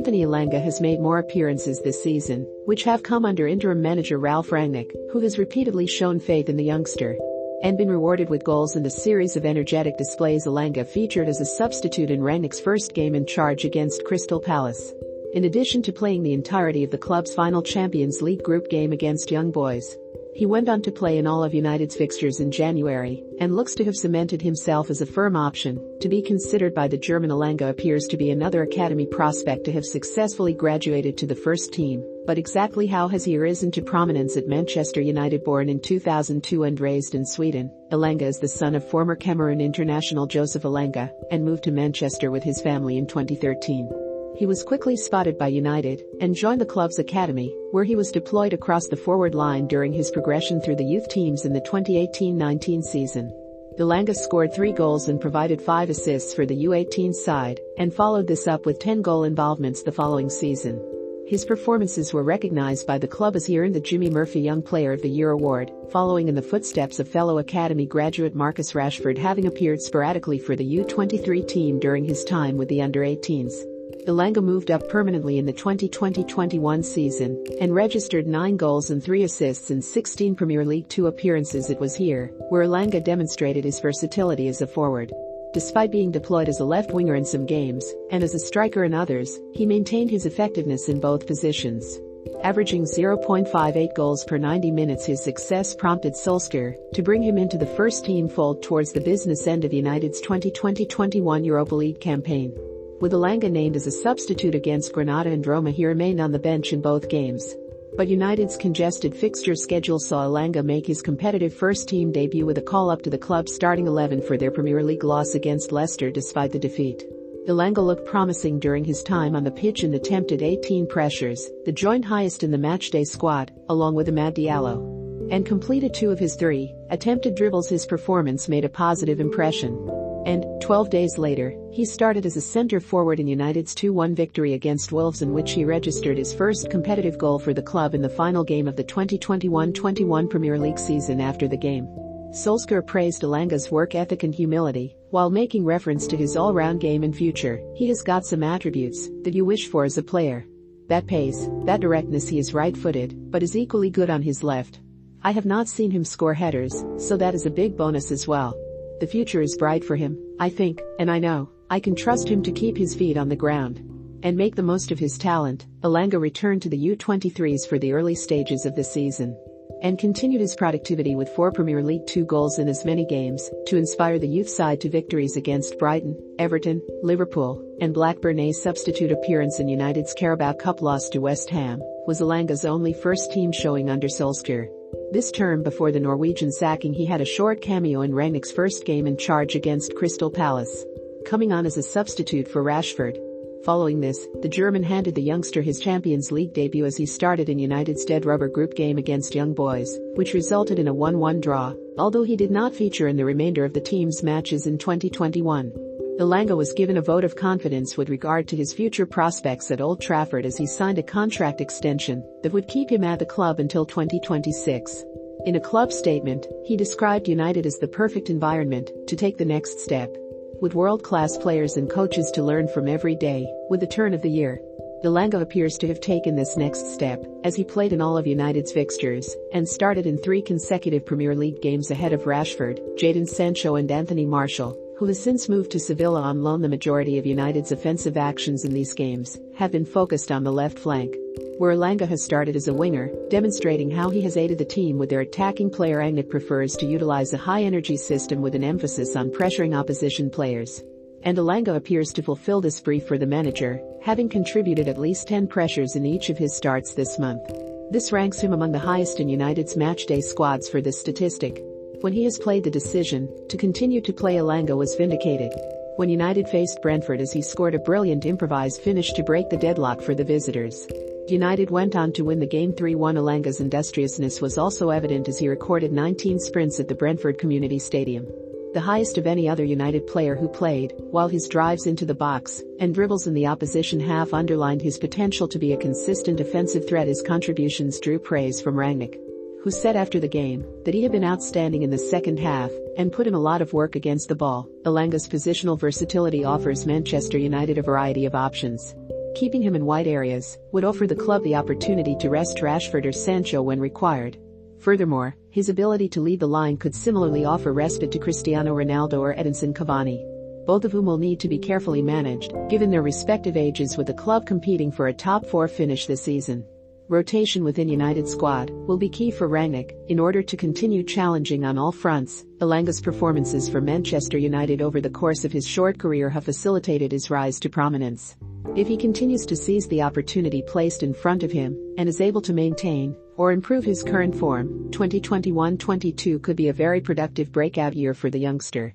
Anthony Elanga has made more appearances this season, which have come under interim manager Ralf Rangnick, who has repeatedly shown faith in the youngster and been rewarded with goals in the series of energetic displays Elanga featured as a substitute in Rangnick's first game in charge against Crystal Palace. In addition to playing the entirety of the club's final Champions League group game against Young Boys, he went on to play in all of United's fixtures in January and looks to have cemented himself as a firm option to be considered by the German Elanga appears to be another academy prospect to have successfully graduated to the first team, but exactly how has he risen to prominence at Manchester United born in 2002 and raised in Sweden? Elanga is the son of former Cameroon international Joseph Elanga and moved to Manchester with his family in 2013. He was quickly spotted by United and joined the club's academy, where he was deployed across the forward line during his progression through the youth teams in the 2018-19 season. Elanga scored three goals and provided five assists for the U18 side, and followed this up with 10 goal involvements the following season. His performances were recognized by the club as he earned the Jimmy Murphy Young Player of the Year award, following in the footsteps of fellow Academy graduate Marcus Rashford having appeared sporadically for the U23 team during his time with the under-18s. Elanga moved up permanently in the 2020-21 season and registered 9 goals and 3 assists in 16 Premier League 2 appearances it was here, where Elanga demonstrated his versatility as a forward. Despite being deployed as a left winger in some games, and as a striker in others, he maintained his effectiveness in both positions. Averaging 0.58 goals per 90 minutes his success prompted Solskjaer to bring him into the first team fold towards the business end of United's 2020-21 Europa League campaign. With Elanga named as a substitute against Granada and Roma he remained on the bench in both games. But United's congested fixture schedule saw Elanga make his competitive first-team debut with a call-up to the club's starting 11 for their Premier League loss against Leicester despite the defeat. Elanga looked promising during his time on the pitch and attempted 18 pressures, the joint highest in the matchday squad, along with Amad Diallo. And completed two of his three attempted dribbles his performance made a positive impression and, 12 days later, he started as a center forward in United's 2-1 victory against Wolves in which he registered his first competitive goal for the club in the final game of the 2021-21 Premier League season after the game. Solskjaer praised Elanga's work ethic and humility, while making reference to his all-round game and future. He has got some attributes that you wish for as a player. That pace, that directness he is right-footed, but is equally good on his left. I have not seen him score headers, so that is a big bonus as well. The future is bright for him, I think, and I know, I can trust him to keep his feet on the ground and make the most of his talent. Elanga returned to the U23s for the early stages of the season and continued his productivity with four Premier League 2 goals in as many games to inspire the youth side to victories against Brighton, Everton, Liverpool, and Blackburn. A substitute appearance in United's Carabao Cup loss to West Ham was Elanga's only first team showing under Solskjaer. This term before the Norwegian sacking he had a short cameo in Rangnick's first game in charge against Crystal Palace, coming on as a substitute for Rashford. Following this, the German handed the youngster his Champions League debut as he started in United's dead rubber group game against Young Boys, which resulted in a 1-1 draw, although he did not feature in the remainder of the team's matches in 2021. Elanga was given a vote of confidence with regard to his future prospects at Old Trafford as he signed a contract extension that would keep him at the club until 2026. In a club statement, he described United as the perfect environment to take the next step. With world-class players and coaches to learn from every day, with the turn of the year. Elanga appears to have taken this next step, as he played in all of United's fixtures, and started in three consecutive Premier League games ahead of Rashford, Jadon Sancho and Anthony Martial, who has since moved to Sevilla on loan the majority of United's offensive actions in these games, have been focused on the left flank. Where Elanga has started as a winger, demonstrating how he has aided the team with their attacking player Rangnick prefers to utilize a high-energy system with an emphasis on pressuring opposition players. And Elanga appears to fulfill this brief for the manager, having contributed at least 10 pressures in each of his starts this month. This ranks him among the highest in United's matchday squads for this statistic. When he has played the decision to continue to play Elanga was vindicated. When United faced Brentford as he scored a brilliant improvised finish to break the deadlock for the visitors. United went on to win the game 3-1 Elanga's industriousness was also evident as he recorded 19 sprints at the Brentford Community Stadium. The highest of any other United player who played, while his drives into the box and dribbles in the opposition half underlined his potential to be a consistent offensive threat his contributions drew praise from Rangnick who said after the game that he had been outstanding in the second half and put in a lot of work against the ball. Elanga's positional versatility offers Manchester United a variety of options. keeping him in wide areas would offer the club the opportunity to rest Rashford or Sancho when required. Furthermore, his ability to lead the line could similarly offer respite to Cristiano Ronaldo or Edinson Cavani. Both of whom will need to be carefully managed, given their respective ages with the club competing for a top four finish this season. Rotation within United squad will be key for Rangnick in order to continue challenging on all fronts. Elanga's performances for Manchester United over the course of his short career have facilitated his rise to prominence. If he continues to seize the opportunity placed in front of him and is able to maintain or improve his current form, 2021-22 could be a very productive breakout year for the youngster.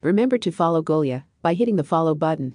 Remember to follow Golia by hitting the follow button